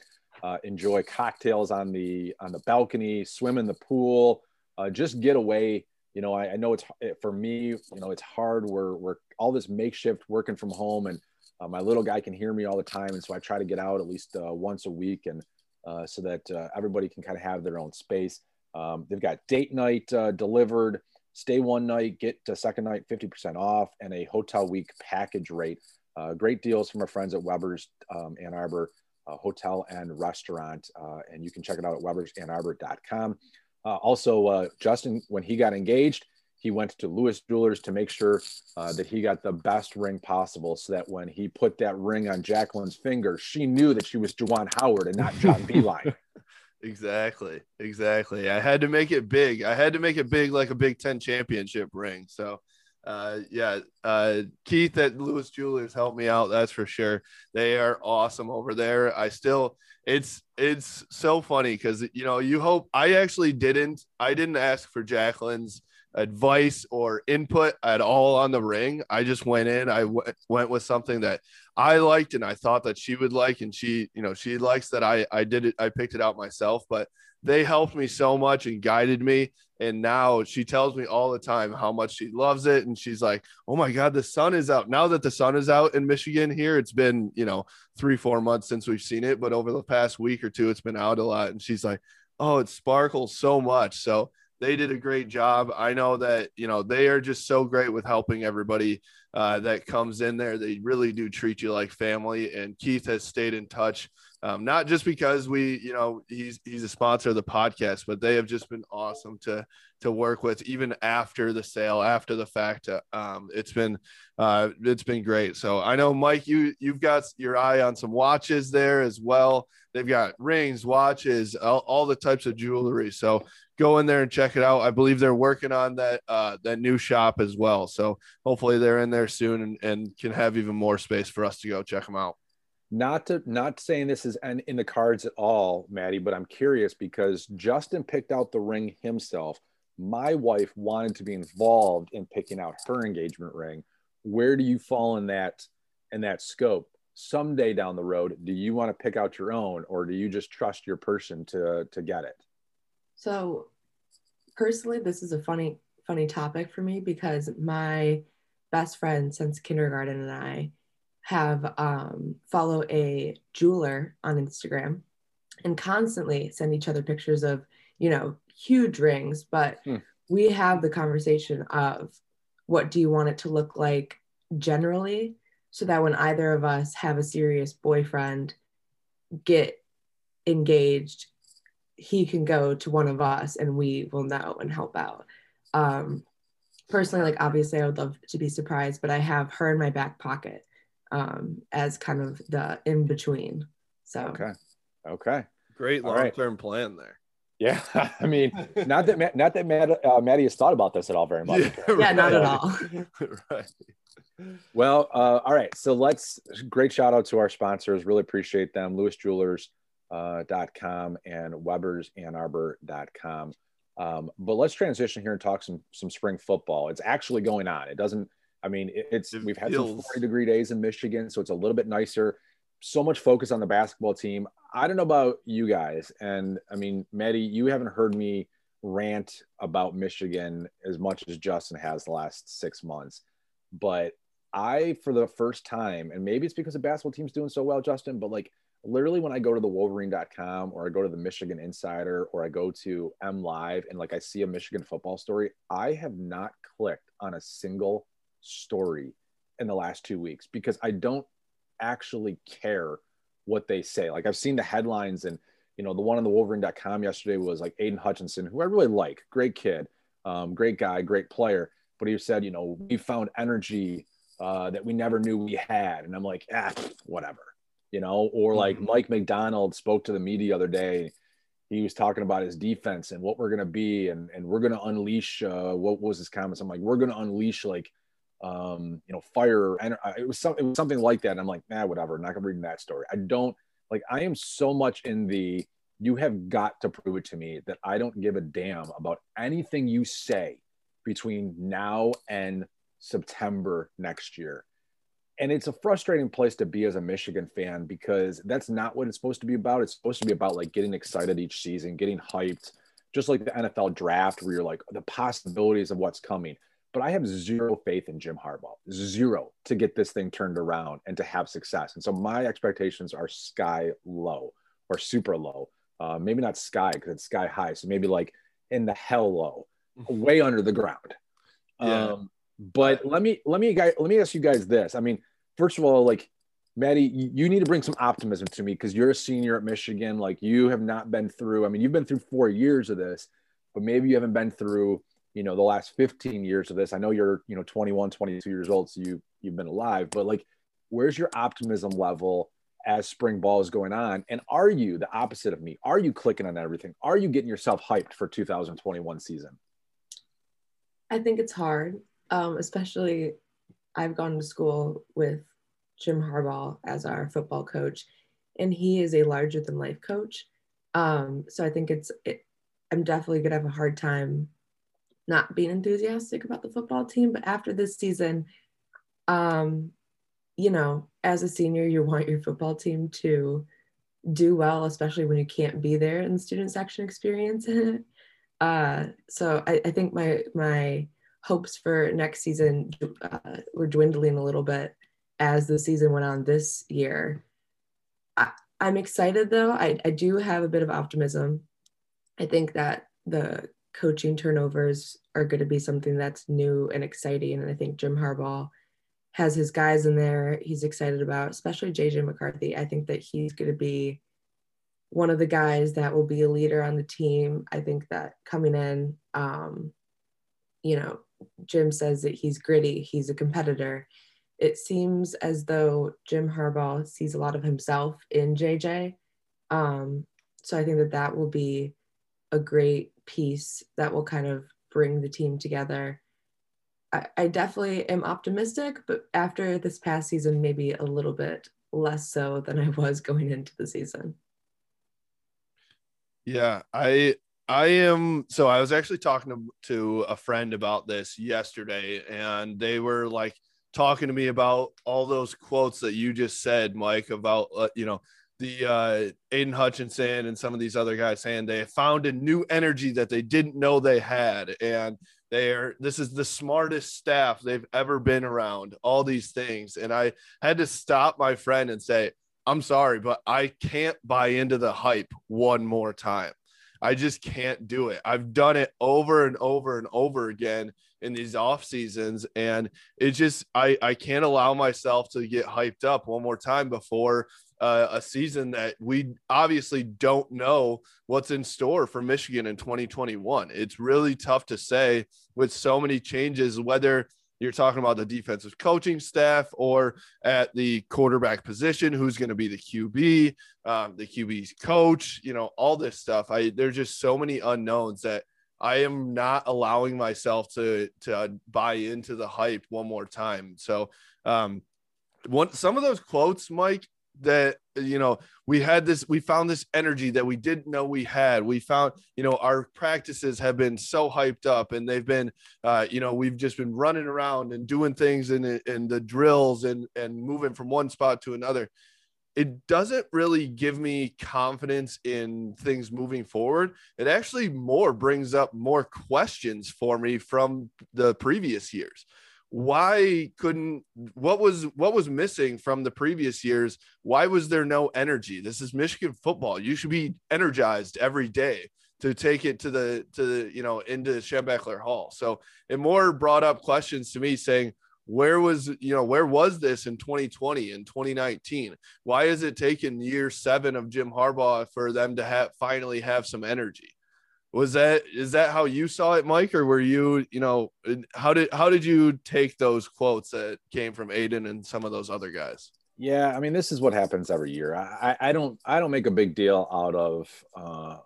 Enjoy cocktails on the on the balcony, swim in the pool, just get away. You know, I, I know it's for me. You know, it's hard. We're we're all this makeshift working from home, and uh, my little guy can hear me all the time, and so I try to get out at least uh, once a week, and uh, so that uh, everybody can kind of have their own space. Um, they've got date night uh, delivered, stay one night, get to second night 50% off, and a hotel week package rate. Uh, great deals from our friends at Weber's um, Ann Arbor Hotel and Restaurant, and you can check it out at webersannarbor.com. Uh, also, uh, Justin, when he got engaged, he went to Lewis Jewelers to make sure uh, that he got the best ring possible, so that when he put that ring on Jacqueline's finger, she knew that she was Juwan Howard and not John Beilein. Exactly. Exactly. I had to make it big. I had to make it big like a Big Ten championship ring. So uh yeah uh keith at lewis jewelers helped me out that's for sure they are awesome over there i still it's it's so funny because you know you hope i actually didn't i didn't ask for jacqueline's advice or input at all on the ring. I just went in I w- went with something that i liked and i thought that she would like and she you know she likes that i i did it i picked it out myself but they helped me so much and guided me and now she tells me all the time how much she loves it. And she's like oh my god the sun is out. Now that the sun is out in michigan here it's been you know three four months since we've seen it but over the past week or two it's been out a lot. And she's like oh it sparkles so much. So they did a great job. I know that you know they are just so great with helping everybody uh, that comes in there. They really do treat you like family. And keith has stayed in touch um, not just because we, you know, he's he's a sponsor of the podcast, but they have just been awesome to to work with, even after the sale, after the fact. Uh, um, it's been uh, it's been great. So I know, Mike, you you've got your eye on some watches there as well. They've got rings, watches, all, all the types of jewelry. So go in there and check it out. I believe they're working on that uh, that new shop as well. So hopefully they're in there soon and, and can have even more space for us to go check them out. Not to not saying this is in, in the cards at all, Maddie, but I'm curious because Justin picked out the ring himself. My wife wanted to be involved in picking out her engagement ring. Where do you fall in that in that scope? Someday down the road, do you want to pick out your own, or do you just trust your person to to get it? So, personally, this is a funny funny topic for me because my best friend since kindergarten and I have um, follow a jeweler on Instagram and constantly send each other pictures of, you know, huge rings. But hmm. we have the conversation of what do you want it to look like generally so that when either of us have a serious boyfriend get engaged he can go to one of us and we will know and help out um personally like obviously i would love to be surprised but i have her in my back pocket um, as kind of the in between. So okay, okay, great long term right. plan there. Yeah, I mean, not that not that Matt, uh, Maddie has thought about this at all very much. Yeah, right. yeah not at all. right. Well, uh, all right. So let's great shout out to our sponsors. Really appreciate them. Lewis Jewelers. Uh, dot com and Weber's Ann Arbor dot com. Um, but let's transition here and talk some some spring football. It's actually going on. It doesn't I mean, it's it we've had feels... some 40 degree days in Michigan, so it's a little bit nicer. So much focus on the basketball team. I don't know about you guys, and I mean, Maddie, you haven't heard me rant about Michigan as much as Justin has the last six months, but I, for the first time, and maybe it's because the basketball team's doing so well, Justin, but like literally when I go to the Wolverine.com or I go to the Michigan Insider or I go to M Live and like I see a Michigan football story, I have not clicked on a single story in the last two weeks because I don't actually care what they say. Like I've seen the headlines and you know the one on the Wolverine.com yesterday was like Aidan Hutchinson, who I really like, great kid, um, great guy, great player. But he said, you know, we found energy uh, that we never knew we had, and I'm like, ah, whatever, you know. Or like mm-hmm. Mike Macdonald spoke to the media the other day. He was talking about his defense and what we're gonna be, and and we're gonna unleash. Uh, what was his comments? I'm like, we're gonna unleash like um, you know, fire. And it was it was something like that. And I'm like, nah, whatever. I'm not gonna read that story. I don't like. I am so much in the. You have got to prove it to me that I don't give a damn about anything you say between now and September next year. And it's a frustrating place to be as a Michigan fan because that's not what it's supposed to be about. It's supposed to be about like getting excited each season, getting hyped, just like the NFL draft, where you're like the possibilities of what's coming. But I have zero faith in Jim Harbaugh, zero to get this thing turned around and to have success. And so my expectations are sky low or super low. Uh, maybe not sky because it's sky high. So maybe like in the hell low, mm-hmm. way under the ground. Yeah. Um, but let me let me guys let me ask you guys this. I mean, first of all, like Maddie, you need to bring some optimism to me because you're a senior at Michigan. Like you have not been through. I mean, you've been through four years of this, but maybe you haven't been through you know the last 15 years of this i know you're you know 21 22 years old so you you've been alive but like where's your optimism level as spring ball is going on? And are you the opposite of me? Are you clicking on everything? Are you getting yourself hyped for 2021 season? I think it's hard um, especially i've gone to school with jim harbaugh as our football coach and he is a larger than life coach. Um, so i think it's it, i'm definitely going to have a hard time not being enthusiastic about the football team. But after this season, um, you know, as a senior, you want your football team to do well, especially when you can't be there in the student section experience. uh, so I, I, think my my hopes for next season uh, were dwindling a little bit as the season went on this year. I, I'm excited though. I, I do have a bit of optimism. I think that the coaching turnovers are going to be something that's new and exciting. And I think Jim Harbaugh has his guys in there he's excited about, especially JJ McCarthy. I think that he's going to be one of the guys that will be a leader on the team. I think that coming in, um, you know, Jim says that he's gritty, he's a competitor. It seems as though Jim Harbaugh sees a lot of himself in JJ. Um, so I think that that will be a great piece that will kind of bring the team together. I, I definitely am optimistic, but after this past season, maybe a little bit less so than I was going into the season. Yeah, I I am so I was actually talking to, to a friend about this yesterday and they were like talking to me about all those quotes that you just said Mike about uh, you know the uh Aidan Hutchinson and some of these other guys saying they found a new energy that they didn't know they had and they're this is the smartest staff they've ever been around all these things and I had to stop my friend and say I'm sorry, but I can't buy into the hype one more time. I just can't do it. I've done it over and over and over again in these off seasons, and it just I I can't allow myself to get hyped up one more time before uh, a season that we obviously don't know what's in store for Michigan in 2021. It's really tough to say with so many changes whether you're talking about the defensive coaching staff or at the quarterback position, who's going to be the QB, um, the QB's coach, you know, all this stuff. I there's just so many unknowns that I am not allowing myself to to buy into the hype one more time. So, um, one some of those quotes, Mike, that you know we had this we found this energy that we didn't know we had. We found you know our practices have been so hyped up and they've been uh, you know we've just been running around and doing things in in the drills and and moving from one spot to another. It doesn't really give me confidence in things moving forward. It actually more brings up more questions for me from the previous years why couldn't what was what was missing from the previous years? Why was there no energy? This is michigan football. You should be energized every day to take it to the to the you know into Schembechler hall. So it more brought up questions to me saying where was you know where was this in 2020 and 2019 why is it taken year seven of jim harbaugh for them to have finally have some energy was that is that how you saw it mike? Or were you you know how did how did you take those quotes that came from aidan and some of those other guys? Yeah i mean this is what happens every year. I i don't i don't make a big deal out of uh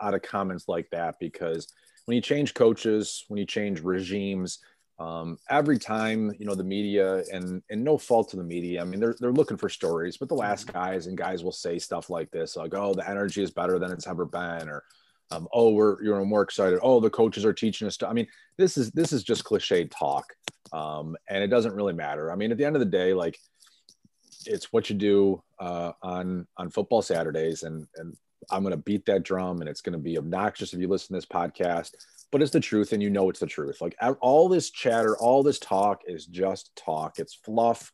out of comments like that because when you change coaches when you change regimes um, every time you know the media and and no fault to the media i mean they're, they're looking for stories but the last guys and guys will say stuff like this like oh the energy is better than it's ever been or um, oh we're you know more excited. Oh the coaches are teaching us stuff i mean this is this is just cliched talk um, and it doesn't really matter. I mean at the end of the day like it's what you do uh, on on football saturdays and and i'm going to beat that drum and it's going to be obnoxious if you listen to this podcast but it's the truth and you know it's the truth. Like all this chatter all this talk is just talk. It's fluff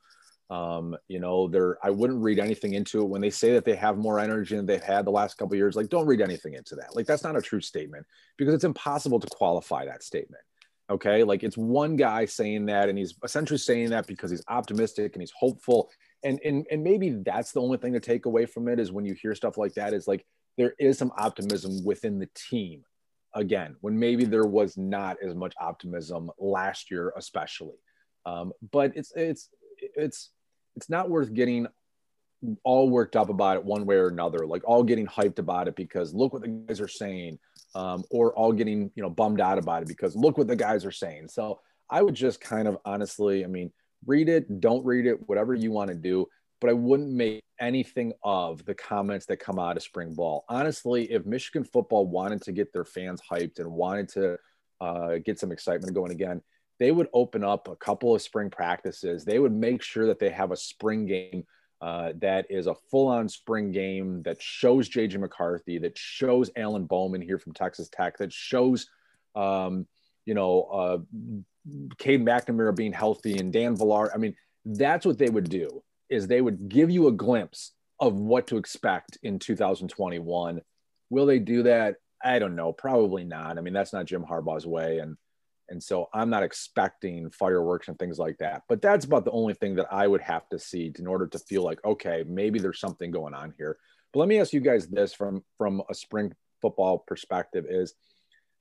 um, you know, there I wouldn't read anything into it when they say that they have more energy than they've had the last couple years. Like, don't read anything into that. Like, that's not a true statement because it's impossible to qualify that statement. Okay, like it's one guy saying that, and he's essentially saying that because he's optimistic and he's hopeful, and and and maybe that's the only thing to take away from it is when you hear stuff like that is like there is some optimism within the team again when maybe there was not as much optimism last year especially um, but it's it's it's it's not worth getting all worked up about it one way or another, like all getting hyped about it because look what the guys are saying, um, or all getting you know bummed out about it because look what the guys are saying. So I would just kind of honestly, I mean, read it, don't read it, whatever you want to do, but I wouldn't make anything of the comments that come out of spring ball. Honestly, if Michigan football wanted to get their fans hyped and wanted to uh, get some excitement going again, they would open up a couple of spring practices. They would make sure that they have a spring game uh, that is a full-on spring game that shows JJ McCarthy, that shows Alan Bowman here from Texas Tech, that shows, um, you know, uh, Cade McNamara being healthy and Dan Villari. I mean, that's what they would do is they would give you a glimpse of what to expect in 2021. Will they do that? I don't know. Probably not. I mean, that's not Jim Harbaugh's way, and and so I'm not expecting fireworks and things like that. But that's about the only thing that I would have to see in order to feel like, okay, maybe there's something going on here. But let me ask you guys this from from a spring football perspective is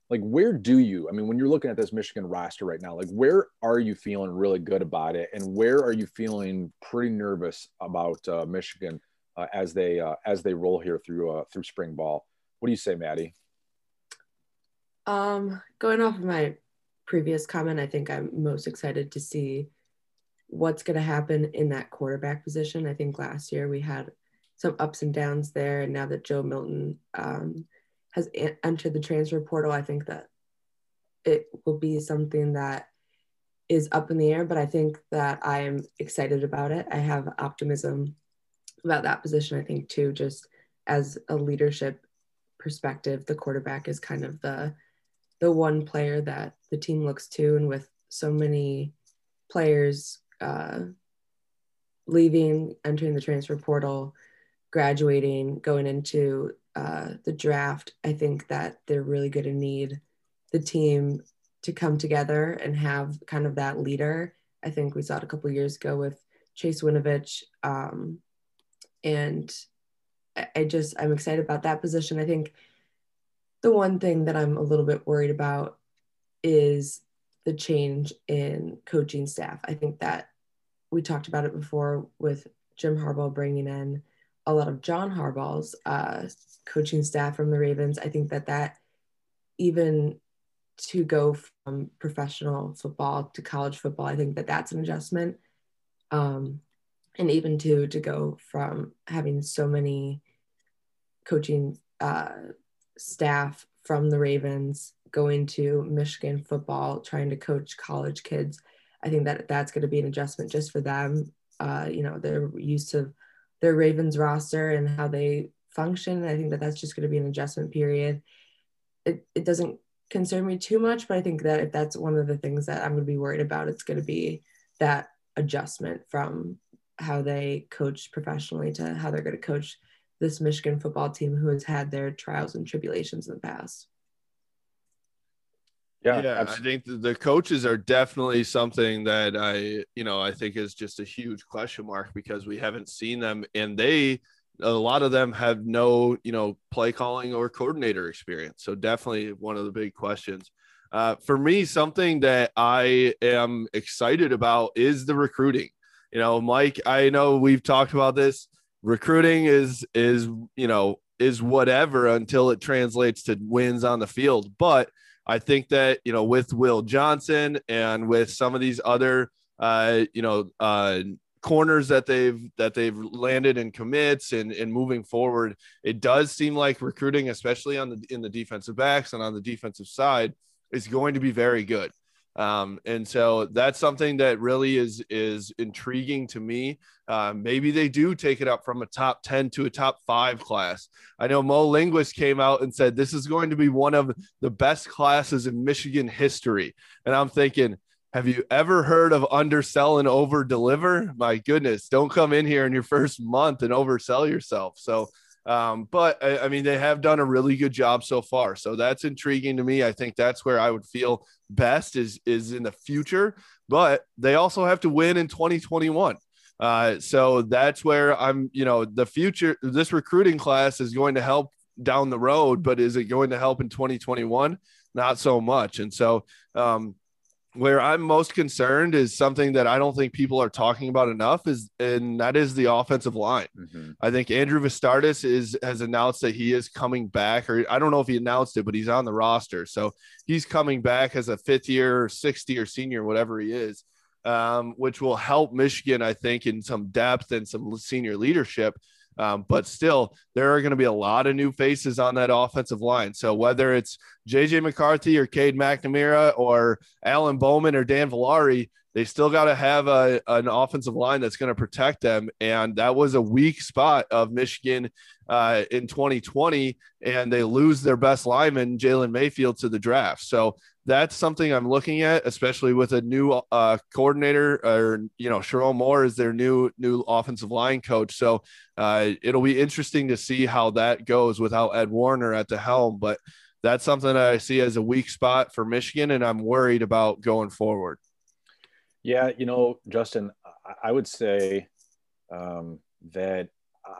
like where do you i mean when you're looking at this michigan roster right now like where are you feeling really good about it and where are you feeling pretty nervous about uh, michigan uh, as they uh, as they roll here through uh, through spring ball what do you say maddie um going off of my previous comment, I think I'm most excited to see what's going to happen in that quarterback position. I think last year we had some ups and downs there, and now that Joe Milton um, has entered the transfer portal, I think that it will be something that is up in the air. But I think that I am excited about it. I have optimism about that position. I think too, just as a leadership perspective, the quarterback is kind of the the one player that the team looks to, and with so many players uh, leaving, entering the transfer portal, graduating, going into uh, the draft, I think that they're really going to need the team to come together and have kind of that leader. I think we saw it a couple years ago with Chase Winovich. Um, and I just, I'm excited about that position. I think the one thing that I'm a little bit worried about is the change in coaching staff. I think that we talked about it before with Jim Harbaugh bringing in a lot of John Harbaugh's uh, coaching staff from the Ravens. I think that that even to go from professional football to college football, I think that that's an adjustment. Um, and even to to go from having so many coaching uh, staff from the Ravens going to Michigan football, trying to coach college kids. I think that that's going to be an adjustment just for them. Uh, you know, they're used to their Ravens roster and how they function. I think that that's just going to be an adjustment period. It, it doesn't concern me too much, but I think that if that's one of the things that I'm going to be worried about, it's going to be that adjustment from how they coach professionally to how they're going to coach this Michigan football team who has had their trials and tribulations in the past. Yeah, yeah I think the coaches are definitely something that I, you know, I think is just a huge question mark because we haven't seen them and they a lot of them have no, you know, play calling or coordinator experience. So definitely one of the big questions. Uh, for me, something that I am excited about is the recruiting. You know, Mike, I know we've talked about this. Recruiting is is you know is whatever until it translates to wins on the field. But I think that you know with Will Johnson and with some of these other uh, you know uh, corners that they've that they've landed in commits and and moving forward, it does seem like recruiting, especially on the in the defensive backs and on the defensive side, is going to be very good. Um, and so that's something that really is is intriguing to me. Uh, maybe they do take it up from a top 10 to a top five class. I know Mo Linguist came out and said this is going to be one of the best classes in Michigan history. And I'm thinking, have you ever heard of undersell and over deliver? My goodness, don't come in here in your first month and oversell yourself. So um, but I, I, mean, they have done a really good job so far. So that's intriguing to me. I think that's where I would feel best is is in the future. But they also have to win in 2021. Uh, so that's where I'm, you know, the future, this recruiting class is going to help down the road, but is it going to help in 2021? Not so much. And so, um, where I'm most concerned is something that I don't think people are talking about enough is and that is the offensive line. Mm-hmm. I think Andrew Vastardis is has announced that he is coming back or I don't know if he announced it but he's on the roster. So he's coming back as a fifth year or 60 or senior whatever he is. Um, which will help Michigan I think in some depth and some senior leadership um, but still, there are going to be a lot of new faces on that offensive line. So whether it's JJ McCarthy or Cade McNamara or Alan Bowman or Dan Villari, they still got to have a, an offensive line that's going to protect them. And that was a weak spot of Michigan uh, in 2020. And they lose their best lineman, Jalen Mayfield, to the draft. So that's something I'm looking at, especially with a new uh, coordinator or you know Sherrone Moore is their new new offensive line coach. So uh, it'll be interesting to see how that goes without Ed Warinner at the helm. But that's something that I see as a weak spot for Michigan, and I'm worried about going forward. Yeah, you know, Justin, I would say um, that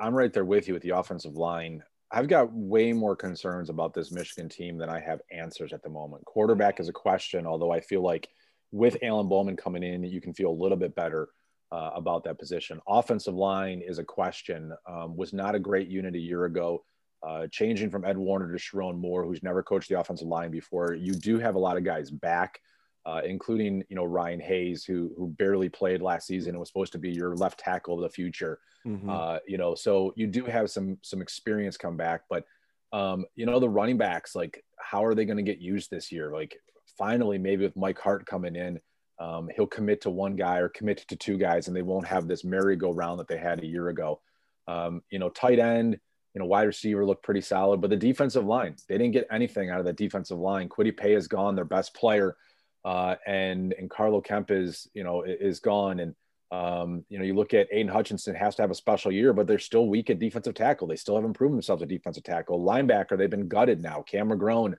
I'm right there with you with the offensive line. I've got way more concerns about this Michigan team than I have answers at the moment. Quarterback is a question, although I feel like with Alan Bowman coming in, you can feel a little bit better uh, about that position. Offensive line is a question. Um, was not a great unit a year ago. Uh, changing from Ed Warinner to Sherrone Moore, who's never coached the offensive line before, you do have a lot of guys back. Uh, including you know Ryan Hayes, who who barely played last season and was supposed to be your left tackle of the future. Mm-hmm. Uh, you know, so you do have some some experience come back, but um, you know the running backs, like how are they going to get used this year? Like finally, maybe with Mike Hart coming in, um, he'll commit to one guy or commit to two guys, and they won't have this merry-go-round that they had a year ago. Um, you know, tight end you know, wide receiver looked pretty solid, but the defensive line, they didn't get anything out of the defensive line. Kwity Paye is gone, their best player uh, and and Carlo Kemp is you know is gone, and um, you know you look at Aidan Hutchinson has to have a special year, but they're still weak at defensive tackle. They still haven't proven themselves at defensive tackle. Linebacker, they've been gutted now. Cam McGrone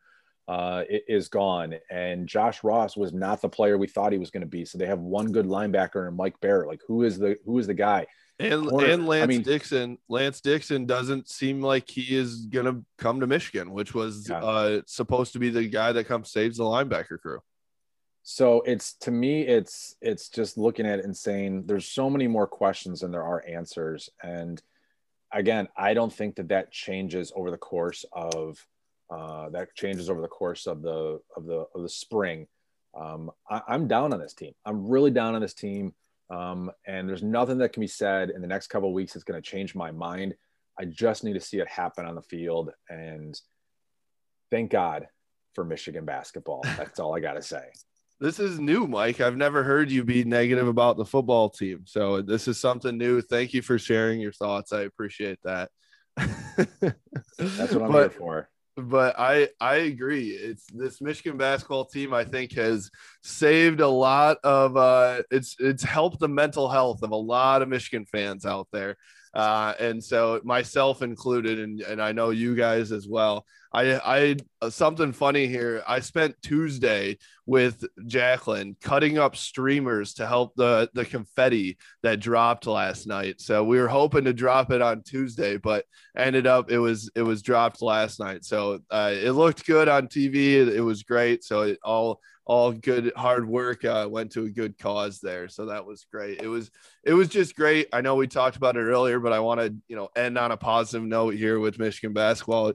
uh, is gone, and Josh Ross was not the player we thought he was going to be. So they have one good linebacker and Mike Barrett. Like who is the who is the guy? And, Corner, and Lance I mean, Dixon, Lance Dixon doesn't seem like he is going to come to Michigan, which was yeah. uh, supposed to be the guy that comes saves the linebacker crew so it's to me it's it's just looking at it and saying there's so many more questions than there are answers. And again i don't think that that changes over the course of uh, that changes over the course of the of the of the spring. Um, I, am down on this team. I'm really down on this team. Um, and there's nothing that can be said in the next couple of weeks that's going to change my mind. I just need to see it happen on the field. And thank god for michigan basketball. That's all i got to say this is new, Mike. I've never heard you be negative about the football team. So this is something new. Thank you for sharing your thoughts. I appreciate that. That's what I'm but, here for. But I I agree. It's this Michigan basketball team. I think has saved a lot of. uh It's it's helped the mental health of a lot of Michigan fans out there. Uh, and so myself included, and, and I know you guys as well. I, I uh, something funny here. I spent Tuesday with Jacqueline cutting up streamers to help the the confetti that dropped last night. So we were hoping to drop it on Tuesday, but ended up it was it was dropped last night. So uh, it looked good on TV. It, it was great. So it all all good hard work uh, went to a good cause there so that was great it was it was just great i know we talked about it earlier but i want to you know end on a positive note here with michigan basketball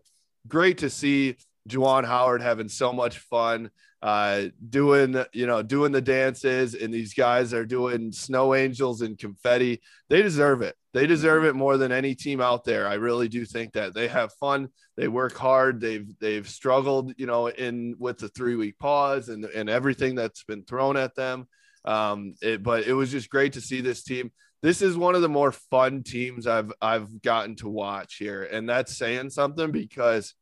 great to see Juwan Howard having so much fun uh, doing you know doing the dances and these guys are doing snow angels and confetti. They deserve it. They deserve it more than any team out there. I really do think that they have fun. They work hard. They've they've struggled you know in with the three week pause and and everything that's been thrown at them. Um it, but it was just great to see this team this is one of the more fun teams i've i've gotten to watch here and that's saying something because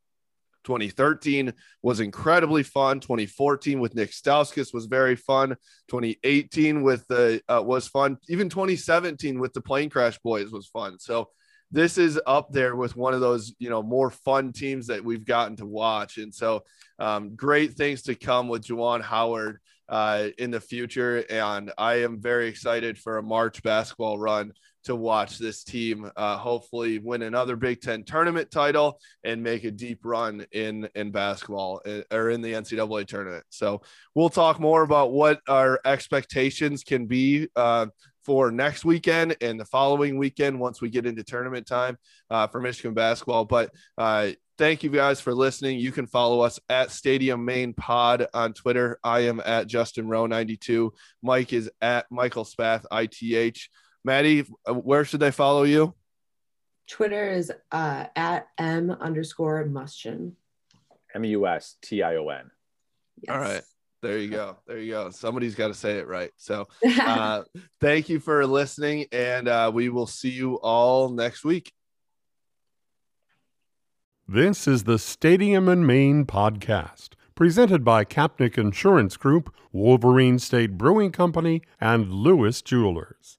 2013 was incredibly fun. 2014 with Nick Stauskas was very fun. 2018 with the uh, was fun. Even 2017 with the plane crash boys was fun. So this is up there with one of those you know more fun teams that we've gotten to watch. And so um, great things to come with Juwan Howard uh, in the future. And I am very excited for a March basketball run to watch this team uh, hopefully win another Big Ten tournament title and make a deep run in in basketball uh, or in the NCAA tournament. So we'll talk more about what our expectations can be uh, for next weekend and the following weekend once we get into tournament time uh, for Michigan basketball. But uh, thank you guys for listening. You can follow us at Stadium Main Pod on Twitter. I am at Justin Roh 92. Mike is at Michael Spath ITH. Maddie, uh, where should they follow you? Twitter is uh, at m underscore Mustion. M U S T I O N. All right. There you go. There you go. Somebody's got to say it right. So, uh, thank you for listening, and uh, we will see you all next week. This is the Stadium and Main podcast, presented by Kapnick Insurance Group, Wolverine State Brewing Company, and Lewis Jewelers.